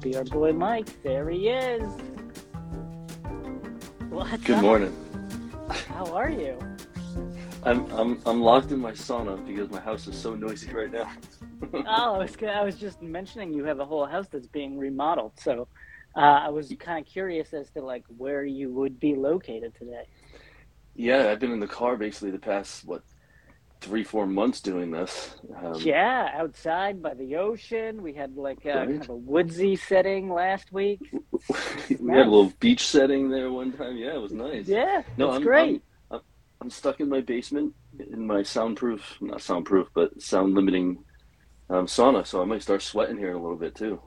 Could be our boy Mike. There he is. What's Good up? morning. How are you? I'm I'm I'm locked in my sauna because my house is so noisy right now. Oh, I was, I was just mentioning you have a whole house that's being remodeled, so uh, I was kind of curious as to like where you would be located today. Yeah, I've been in the car basically the past what three four months doing this. Um, Yeah, outside by the ocean. We had like a, kind of a woodsy setting last week. we had a little beach setting there one time. Yeah, it was nice. Yeah, No, it's great. I'm I'm I'm stuck in my basement in my soundproof, not soundproof, but sound limiting um, sauna. So I might start sweating here in a little bit too.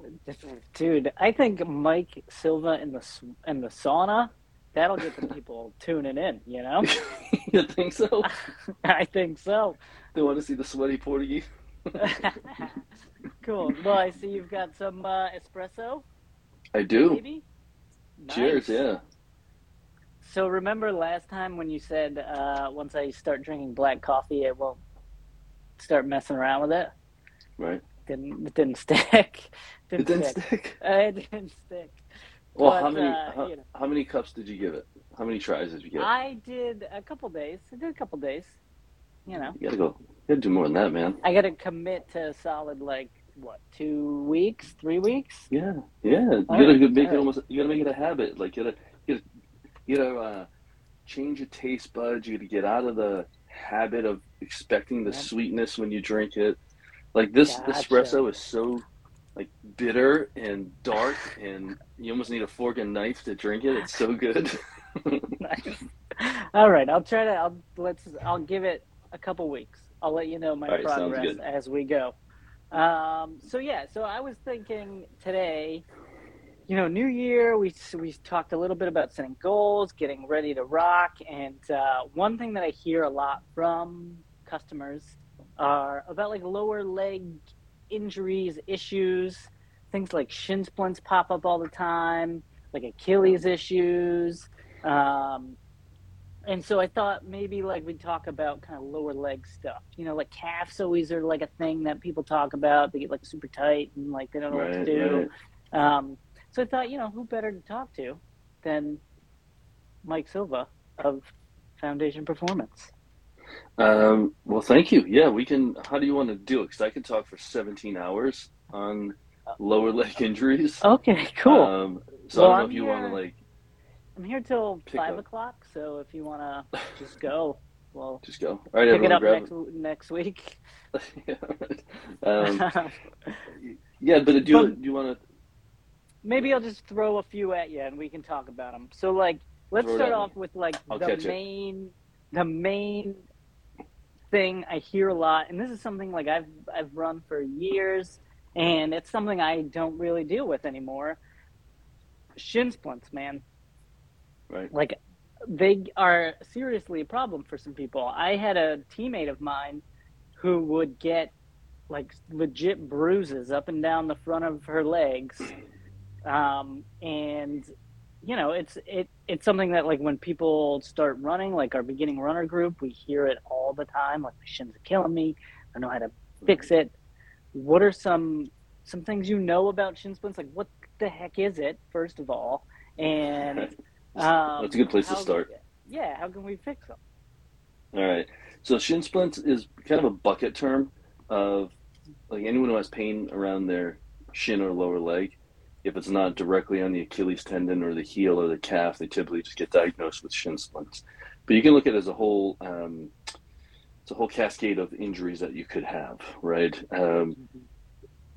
Dude, I think Mike Silva in the in the sauna, that'll get the people tuning in, you know? you think so? I think so. They want to see the sweaty Portuguese. cool. Well, I see you've got some uh, espresso, I do. maybe? Cheers. Nice. Yeah. So remember last time when you said uh, once I start drinking black coffee, I won't start messing around with it? Right. Didn't it didn't stick? It Didn't, didn't stick. stick. It didn't stick. Well, But, how many uh, how, you know. how many cups did you give it? How many tries did you get? I did a couple days. I did a couple days. You know, You gotta go. You gotta do more than that, man. I got to commit to a solid like what two weeks, three weeks. Yeah, yeah. You All gotta right, make it right. almost. You gotta make it a habit. Like you gotta, you gotta, you gotta uh, change your taste buds. You gotta get out of the habit of expecting the Yeah. sweetness when you drink it. Like this Gotcha. espresso is so like bitter and dark, and you almost need a fork and knife to drink it. It's so good. Nice. All right, I'll try to. I'll let's. I'll give it a couple weeks. I'll let you know my right, progress as we go. Um, so yeah, so I was thinking today. You know, New Year. We we talked a little bit about setting goals, getting ready to rock, and uh, one thing that I hear a lot from customers are about like lower leg injuries, issues, things like shin splints pop up all the time, like Achilles issues. Um, and so I thought maybe like we'd talk about kind of lower leg stuff. You know, like calves always are like a thing that people talk about. They get like super tight and like they don't know what to Right, do. Um, so I thought, you know, who better to talk to than Mike Silva of Foundation Performance? Um, well, thank you. Yeah, we can. How do you want to do it? Because I can talk for 17 hours on lower leg injuries. Okay, cool. Um, so Well, I don't know I'm if you want to like I'm here till five up. o'clock. So if you want to just go, well, just go. All right, pick it everyone, up grab next next week. Yeah, um, yeah, but do you, But- do you want to? Maybe I'll just throw a few at you and we can talk about them. So like, let's start off with like I'll the it. main, the main thing I hear a lot, and this is something like I've I've run for years, and it's something I don't really deal with anymore. Shin splints, man. Right. Like, they are seriously a problem for some people. I had a teammate of mine who would get like legit bruises up and down the front of her legs um, and you know it's it it's something that like when people start running like our beginning runner group we hear it all the time like my shins are killing me i don't know how to fix it what are some some things you know about shin splints like what the heck is it first of all and um, That's a good place to start. yeah how can we fix them All right. So shin splints is kind of a bucket term of like anyone who has pain around their shin or lower leg. If it's not directly on the Achilles tendon or the heel or the calf, they typically just get diagnosed with shin splints. But you can look at it as a whole. Um, it's a whole cascade of injuries that you could have, right? Um,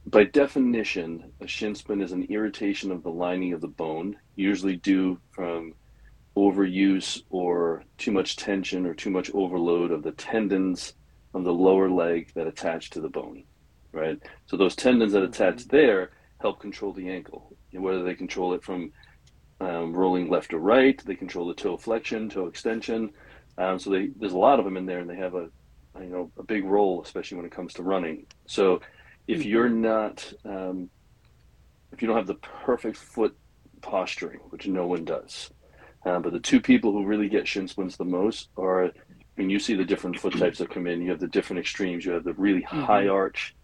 by definition, a shin splint is an irritation of the lining of the bone, usually due from overuse or too much tension or too much overload of the tendons of the lower leg that attach to the bone, right? So those tendons that attach there help control the ankle, and whether they control it from um, rolling left or right, they control the toe flexion, toe extension. Um, so they, there's a lot of them in there, and they have a you know a big role, especially when it comes to running. So if Mhm. you're not um, if you don't have the perfect foot posturing, which no one does, uh, but the two people who really get shin splints the most are when you see the different foot types that come in. You have the different extremes. You have the really high arch,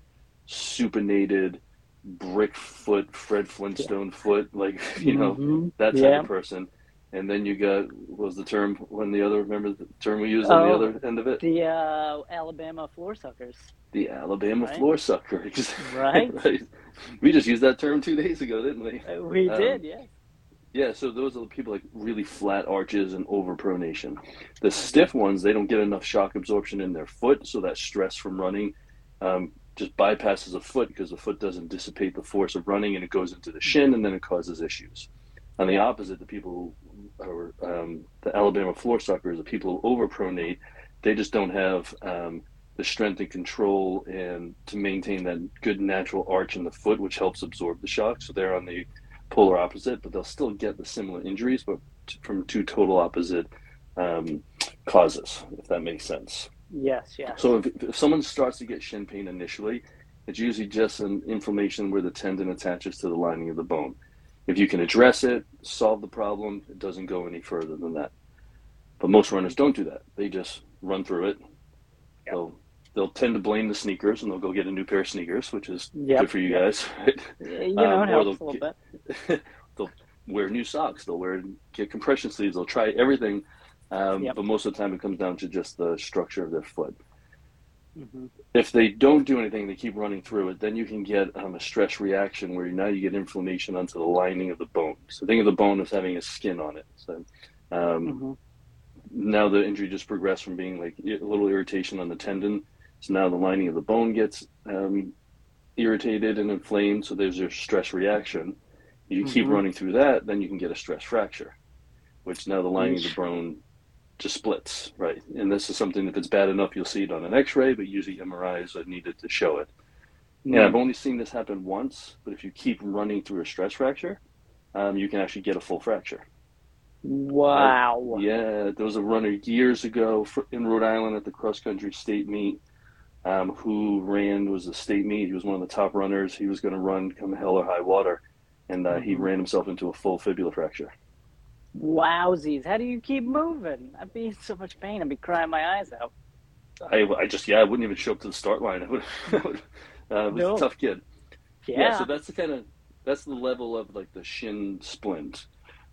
supinated, brick foot, Fred Flintstone yeah. foot, like you know mm-hmm. that type yeah. of person. And then you got what was the term when the other remember the term we used on the oh, other end of it? The uh, Alabama floor suckers. The Alabama right? floor suckers. Right. right. We just used that term two days ago, didn't we? Uh, we um, did, yeah. Yeah, so those are the people like really flat arches and overpronation. The stiff ones, they don't get enough shock absorption in their foot, so that stress from running um, just bypasses a foot because the foot doesn't dissipate the force of running and it goes into the shin and then it causes issues. On the opposite, the people who are um, the Alabama floor suckers, the people who overpronate, they just don't have um, the strength and control and to maintain that good natural arch in the foot, which helps absorb the shock. So they're on the polar opposite, but they'll still get the similar injuries, but from two total opposite um, causes, if that makes sense. Yes, yes. So if, if someone starts to get shin pain initially, it's usually just an inflammation where the tendon attaches to the lining of the bone. If you can address it, solve the problem, it doesn't go any further than that. But most runners don't do that. They just run through it. Yep. They'll they'll tend to blame the sneakers and they'll go get a new pair of sneakers, which is yep. good for you guys, right? You know, um, it helps a little get, bit. they'll wear new socks. They'll wear get compression sleeves. They'll try everything, um, yep. but most of the time it comes down to just the structure of their foot. Mm-hmm. If they don't do anything, they keep running through it. Then you can get um, a stress reaction where now you get inflammation onto the lining of the bone. So think of the bone as having a skin on it. So um, mm-hmm. now the injury just progressed from being like a little irritation on the tendon so now the lining of the bone gets um, irritated and inflamed. So there's a stress reaction. You mm-hmm. keep running through that, then you can get a stress fracture, which now the lining of the bone just splits, right? And this is something, if it's bad enough, you'll see it on an x ray, but usually MRIs are needed to show it. Mm-hmm. And I've only seen this happen once, but if you keep running through a stress fracture, um, you can actually get a full fracture. Wow. Uh, yeah, there was a runner years ago in Rhode Island at the cross country state meet um, who ran was a state meet. He was one of the top runners. He was going to run come hell or high water, and uh, mm-hmm. he ran himself into a full fibula fracture. Wowsies! How do you keep moving? I'd be in so much pain. I'd be crying my eyes out. I, I just yeah, I wouldn't even show up to the start line. I would, uh, was no. a tough kid. Yeah. yeah. So that's the kind of that's the level of like the shin splint.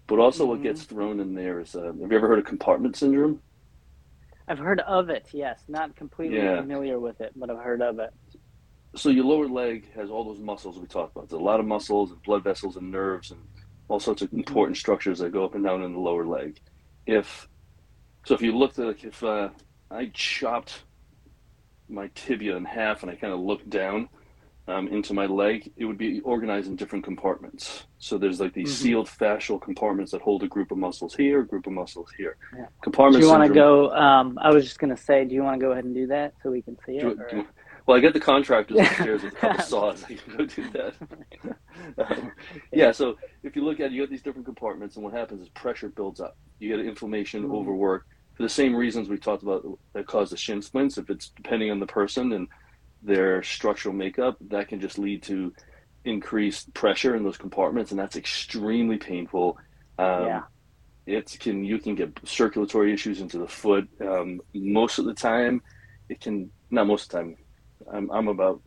But also, mm-hmm. what gets thrown in there is, uh, have you ever heard of compartment syndrome? I've heard of it. Yes, not completely yeah. familiar with it, but I've heard of it. So your lower leg has all those muscles we talked about. There's a lot of muscles and blood vessels and nerves and all sorts of mm-hmm. important structures that go up and down in the lower leg. If so, if you looked at like if uh, I chopped my tibia in half and I kind of looked down, um, into my leg, it would be organized in different compartments. So there's like these mm-hmm. sealed fascial compartments that hold a group of muscles here, a group of muscles here. Yeah. Compartment. Do you want to go? Um, I was just going to say, do you want to go ahead and do that so we can see it? Do, do, well, I got the contractors upstairs with a couple saws. I can go do that. um, yeah. So if you look at it, you got these different compartments, and what happens is pressure builds up. You get inflammation, mm-hmm. overwork for the same reasons we talked about that cause the shin splints. If it's depending on the person and their structural makeup, that can just lead to increased pressure in those compartments, and that's extremely painful. Um, yeah. It can you can get circulatory issues into the foot. Um, most of the time, it can not most of the time. I'm, I'm about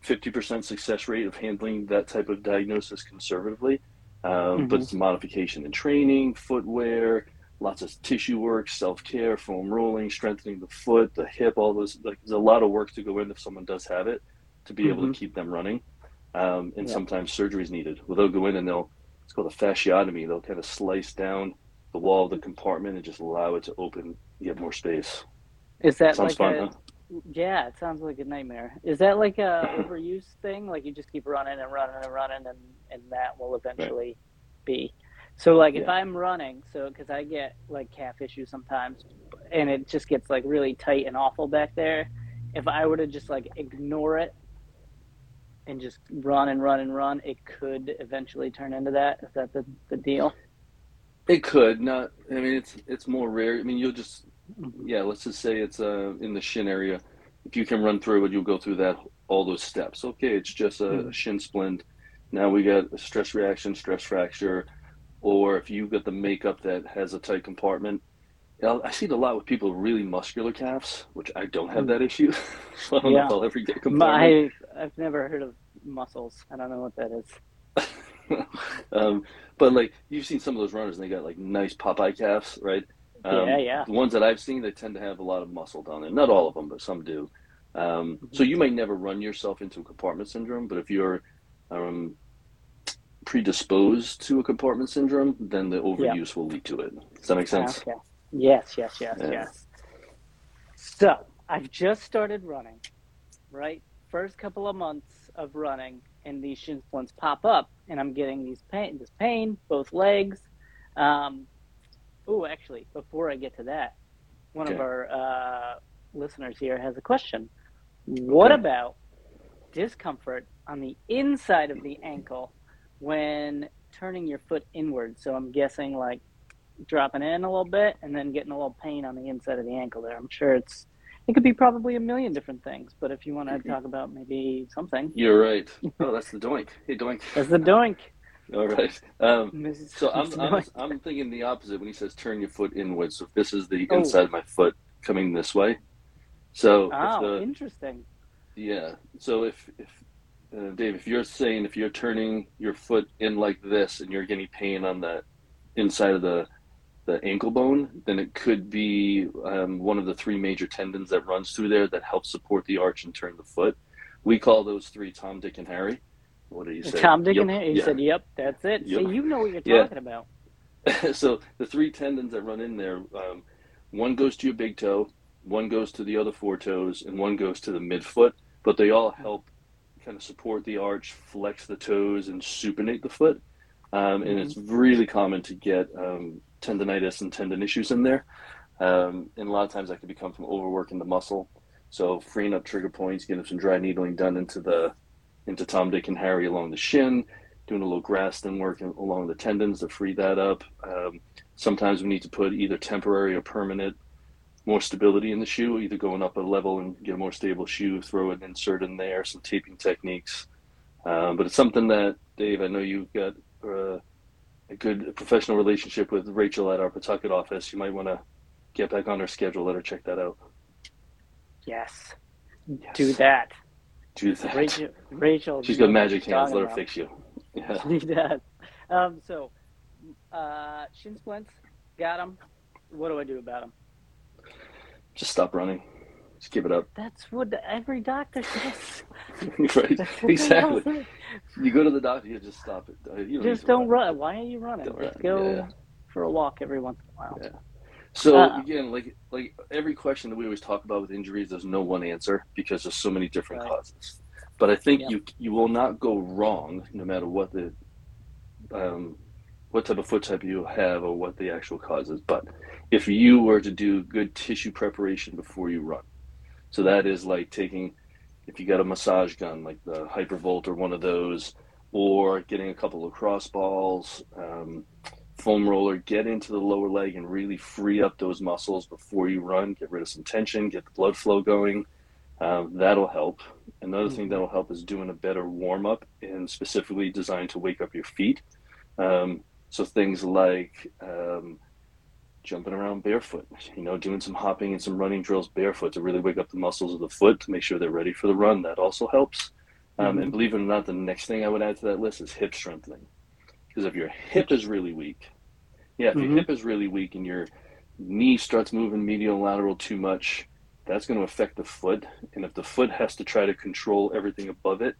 fifty percent success rate of handling that type of diagnosis conservatively, um, mm-hmm. but it's modification in training, footwear, lots of tissue work, self care, foam rolling, strengthening the foot, the hip, all those. Like, there's a lot of work to go in if someone does have it to be mm-hmm. able to mm-hmm. keep them running. Um, and yeah. sometimes surgery is needed. Well, they'll go in and they'll, it's called a fasciotomy. They'll kind of slice down the wall of the compartment and just allow it to open, get more space. Is that sounds like fun, a, huh? Yeah, it sounds like a nightmare. Is that like a overuse thing? Like you just keep running and running and running, and and that will eventually right. be. So like yeah. if I'm running, so because I get like calf issues sometimes, and it just gets like really tight and awful back there. If I were to just like ignore it and just run and run and run, it could eventually turn into that. Is that the, the deal? It could not. I mean, it's it's more rare. I mean, you'll just. Yeah. Let's just say it's uh in the shin area. If you can run through it, you'll go through that all those steps. Okay, it's just a, mm-hmm. shin splint. Now we got a stress reaction, stress fracture or if you've got the makeup that has a tight compartment. I see it a lot with people with really muscular calves, which I don't have hmm. that issue. so I don't yeah. know if I'll ever get compartment. My, I've never heard of muscles. I don't know what that is. um, but like you've seen some of those runners, and they got like nice Popeye calves, right? Um, yeah, yeah. The ones that I've seen, they tend to have a lot of muscle down there. Not all of them, but some do. Um, so you may never run yourself into a compartment syndrome, but if you're um, predisposed to a compartment syndrome, then the overuse will lead to it. Does that make sense? Okay. Yes, yes, yes, Yeah. yes. So I've just started running, right? First couple of months of running, and these shin splints pop up, and I'm getting these pain, this pain, both legs. Um, oh, actually, before I get to that, one of our uh, listeners here has a question. What Okay. about discomfort on the inside of the ankle when turning your foot inward? So I'm guessing like dropping in a little bit and then getting a little pain on the inside of the ankle there. I'm sure it's it could be probably a million different things, but if you want to talk about maybe something, You're right. Oh, that's the doink. Hey, doink. that's the doink. All right. Um, so I'm, I'm I'm thinking the opposite when he says turn your foot inwards. So if this is the Oh. inside of my foot coming this way. So Oh, the, interesting. Yeah. So if if uh, Dave, if you're saying if you're turning your foot in like this and you're getting pain on the inside of the the ankle bone, then it could be um, one of the three major tendons that runs through there that helps support the arch and turn the foot. We call those three Tom, Dick, and Harry. What do you say? Tom Dick Yep. He Yeah. said, "Yep, that's it." Yep. See, you know what you're Yeah. talking about. so the three tendons that run in there, um, one goes to your big toe, one goes to the other four toes, and one goes to the midfoot. But they all help kind of support the arch, flex the toes, and supinate the foot. Um, and it's really common to get um, tendonitis and tendon issues in there. Um, and a lot of times that can become from overworking the muscle. So freeing up trigger points, getting some dry needling done into the into Tom, Dick, and Harry along the shin, doing a little Graston work along the tendons to free that up. Um, sometimes we need to put either temporary or permanent more stability in the shoe, either going up a level and get a more stable shoe, throw an insert in there, some taping techniques. Um, but it's something that, Dave, I know you've got uh, a good professional relationship with Rachel at our Pawtucket office. You might want to get back on her schedule, let her check that out. Yes, Yes. do that. Do that. Rachel, Rachel. She's got magic hands. Let her about. fix you. Yeah. She does. Um, so, uh, shin splints, got them. What do I do about them? Just stop running. Just give it up. That's what every doctor says. right? That's what they all Exactly. You go to the doctor, you just stop it. Uh, You don't Just don't run. Why are you running? Don't Just run, go yeah. for a walk every once in a while. Yeah. So Uh, again, like like every question that we always talk about with injuries, there's no one answer because there's so many different Right. causes. But I think Yep. you you will not go wrong no matter what the um, what type of foot type you have or what the actual cause is. But if you were to do good tissue preparation before you run, so that is like taking if you got a massage gun like the Hypervolt or one of those, or getting a couple of cross balls. Um, foam roller, get into the lower leg and really free up those muscles before you run. Get rid of some tension, get the blood flow going. Um, that'll help. Another thing Mhm. that'll help is doing a better warm up and specifically designed to wake up your feet. Um, so things like um, jumping around barefoot, you know, doing some hopping and some running drills barefoot to really wake up the muscles of the foot to make sure they're ready for the run. That also helps. Um, Mhm. And believe it or not, the next thing I would add to that list is hip strengthening. Because if your hip is really weak, yeah, if Mhm. your hip is really weak and your knee starts moving medial and lateral too much, that's going to affect the foot. And if the foot has to try to control everything above it,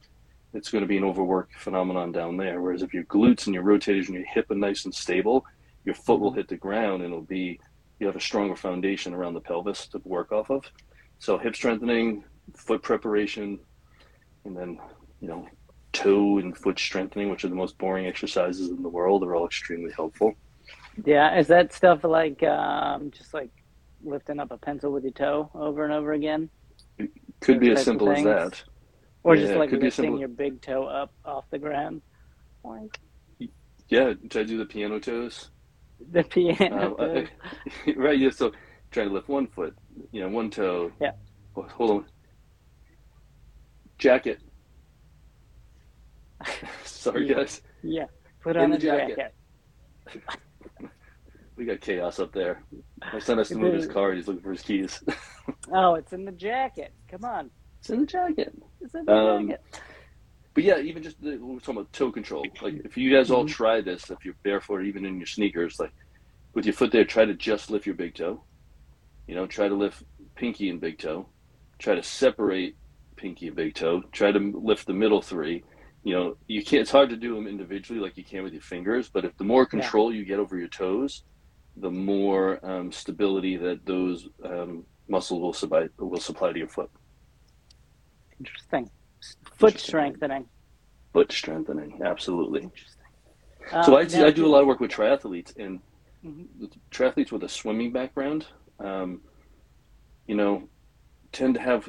it's going to be an overwork phenomenon down there. Whereas if your glutes and your rotators and your hip are nice and stable, your foot will hit the ground and it'll be you have a stronger foundation around the pelvis to work off of. So hip strengthening, foot preparation, and then you know toe and foot strengthening, which are the most boring exercises in the world, are all extremely helpful. Yeah, is that stuff like um, just like lifting up a pencil with your toe over and over again, Could be Those as simple as that. or Yeah, just like could lifting simple. your big toe up off the ground, like Yeah, try to do the piano toes. the piano? Um, toe? I- right, yeah. So try to lift one foot, you know, one toe. Yeah. Hold on. Jacket. Sorry, Yeah. guys. yeah, put on the a jacket. jacket. We got chaos up there. My son has to move his car. He's looking for his keys. Oh, it's in the jacket. Come on, it's in the jacket. it's in the Um, jacket. but yeah, even just the, we're talking about toe control. Like if you guys all hmm try this, if you're barefoot, even in your sneakers, like with your foot there, try to just lift your big toe. You know, try to lift pinky and big toe. Try to separate pinky and big toe. Try to lift the middle three. You know, you can't. It's hard to do them individually like you can with your fingers. But if the more Yeah, control you get over your toes, the more um, stability that those um, muscles will supply will supply to your foot. interesting. Foot Interesting, strengthening. Foot strengthening, absolutely. Interesting. So Um, I I do a lot of work with triathletes, and mhm, the triathletes with a swimming background, um, you know, tend to have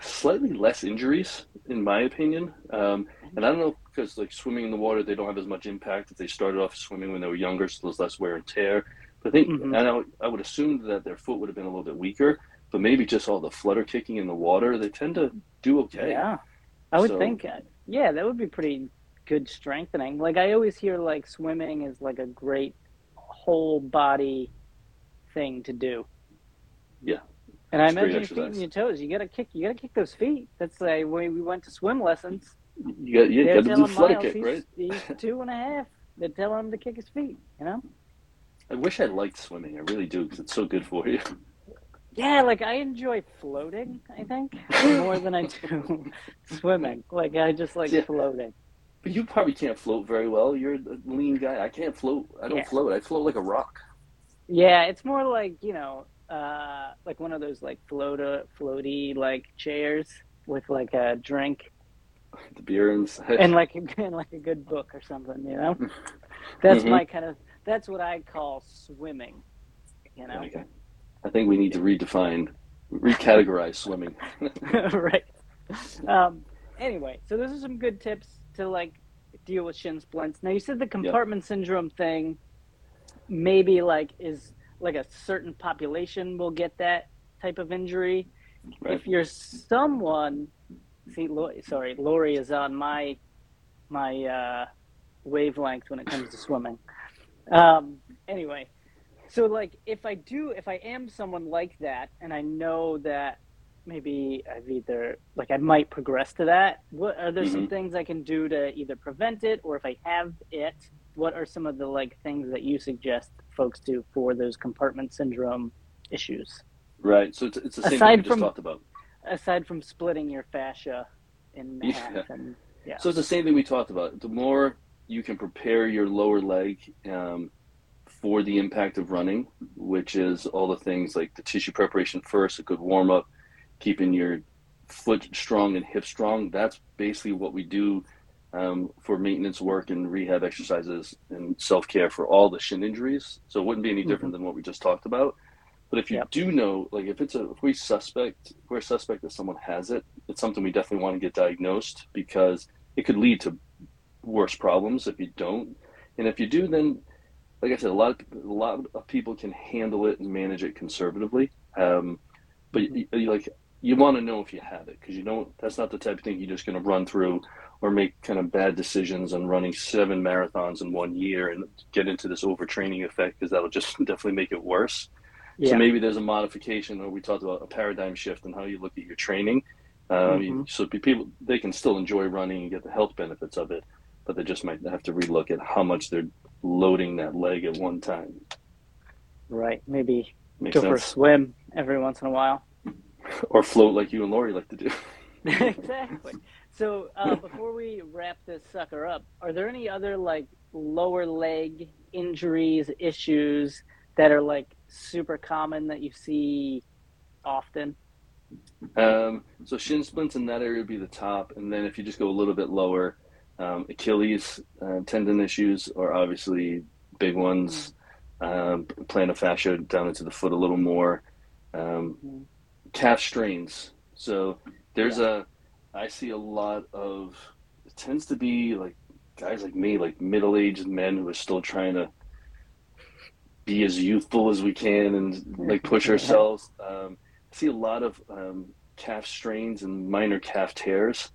slightly less injuries, in my opinion. Um, and I don't know because like swimming in the water, they don't have as much impact if they started off swimming when they were younger, so there's less wear and tear. But I think, mhm. and I, I would assume that their foot would have been a little bit weaker, but maybe just all the flutter kicking in the water, they tend to do okay. Yeah, I would So think. uh, Yeah, that would be pretty good strengthening. Like I always hear, like swimming is like a great whole body thing to do. yeah, And I imagine your feet and your toes. You gotta kick. You gotta kick those feet. That's like when we went to swim lessons. You got, yeah, you got to do the flutter kick, he's right? he's two and a half. They're telling him to kick his feet. You know? I wish I liked swimming. I really do because it's so good for you. Yeah, like I enjoy floating. I think more than I do swimming. Like I just like Yeah, floating. but you probably can't float very well. You're a lean guy. I can't float. I don't Yeah, float. I float like a rock. yeah. It's more like you know, uh, like one of those like floater, floaty like chairs with like a drink The beer inside. and like and like a good book or something. You know, that's hmm my kind of. That's what I call swimming. You know, Okay. I think we need to redefine, recategorize swimming. right? Um. Anyway, so those are some good tips to like deal with shin splints. Now you said the compartment syndrome thing maybe like is like a certain population will get that type of injury. Right. If you're someone, see, Lo- sorry, Lori is on my my uh, wavelength when it comes to swimming. Um, anyway, so like if I do, if I am someone like that, and I know that maybe I've either like I might progress to that. What are there some hmm things I can do to either prevent it, or if I have it, what are some of the like things that you suggest folks do for those compartment syndrome issues? Right. So it's, it's the same thing we Aside just from talked about. aside from splitting your fascia in half Yeah. and yeah. So it's the same thing we talked about. The more you can prepare your lower leg um, for the impact of running, which is all the things like the tissue preparation first, a good warm up, keeping your foot strong and hip strong. That's basically what we do um, for maintenance work and rehab exercises and self care for all the shin injuries. So it wouldn't be any hmm different than what we just talked about. But if you Yep. do know, like if it's a, if we suspect, if we're suspect that someone has it, it's something we definitely want to get diagnosed because it could lead to worse problems if you don't. And if you do, then like I said, a lot of a lot of people can handle it and manage it conservatively. Um, but hmm you, you like you want to know if you have it because you don't. That's not the type of thing you're just going to run through or make kind of bad decisions on running seven marathons in one year and get into this overtraining effect because that'll just definitely make it worse. So maybe there's a modification, or we talked about a paradigm shift in how you look at your training. Um, hmm so people they can still enjoy running and get the health benefits of it, but they just might have to relook at how much they're loading that leg at one time. Right. Maybe Makes go for a swim every once in a while. Or float like you and Lori like to do. exactly. So uh, before we wrap this sucker up, are there any other like lower leg injuries, issues that are like super common that you see often? Um, so shin splints in that area would be the top, and then if you just go a little bit lower, um, Achilles uh, tendon issues are obviously big ones. Um, plantar fascia down into the foot a little more. Um, Mhm. calf strains. So there's Yeah. a, I see a lot of, it tends to be like guys like me, like middle-aged men who are still trying to be as youthful as we can and like push ourselves. Um, I see a lot of um, calf strains and minor calf tears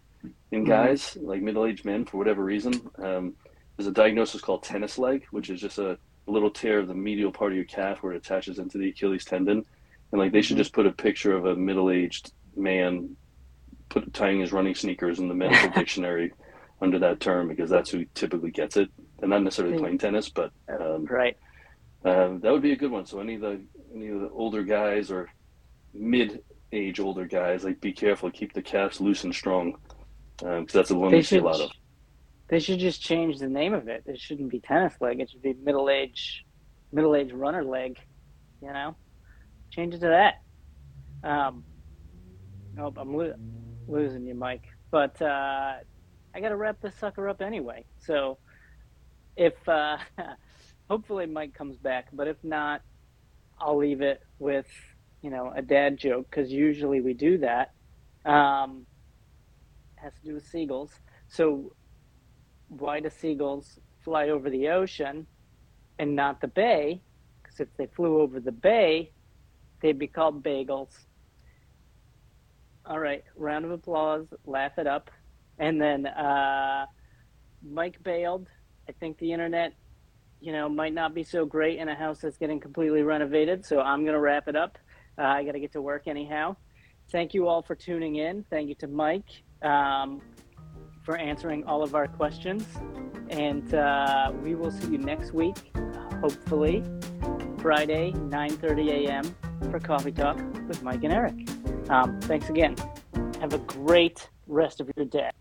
in Mhm. guys, like middle-aged men for whatever reason. Um, there's a diagnosis called tennis leg, which is just a, little tear of the medial part of your calf where it attaches into the Achilles tendon. And like they should Mhm. just put a picture of a middle-aged man put tying his running sneakers in the medical dictionary under that term because that's who typically gets it. They're not necessarily playing tennis, but um, right. Uh, that would be a good one. So any of the any of the older guys or mid-age older guys, like be careful, keep the calves loose and strong, because um, that's the one they we see a lot of. They should just change the name of it. It shouldn't be tennis leg. It should be middle age, middle age runner leg. You know, change it to that. Um, oh, I'm losing you, Mike. But uh, I got to wrap this sucker up anyway. So if uh, hopefully Mike comes back, but if not, I'll leave it with you know a dad joke because usually we do that. Um, has to do with seagulls. So why do seagulls fly over the ocean and not the bay? Because if they flew over the bay, they'd be called bagels. All right, round of applause, laugh it up. And then uh, Mike bailed. I think the internet, you know, might not be so great in a house that's getting completely renovated. So I'm going to wrap it up. Uh, I got to get to work anyhow. Thank you all for tuning in. Thank you to Mike um, for answering all of our questions. And uh, we will see you next week, hopefully, Friday, 9.30 a.m. for Coffee Talk with Mike and Eric. Um, thanks again. Have a great rest of your day.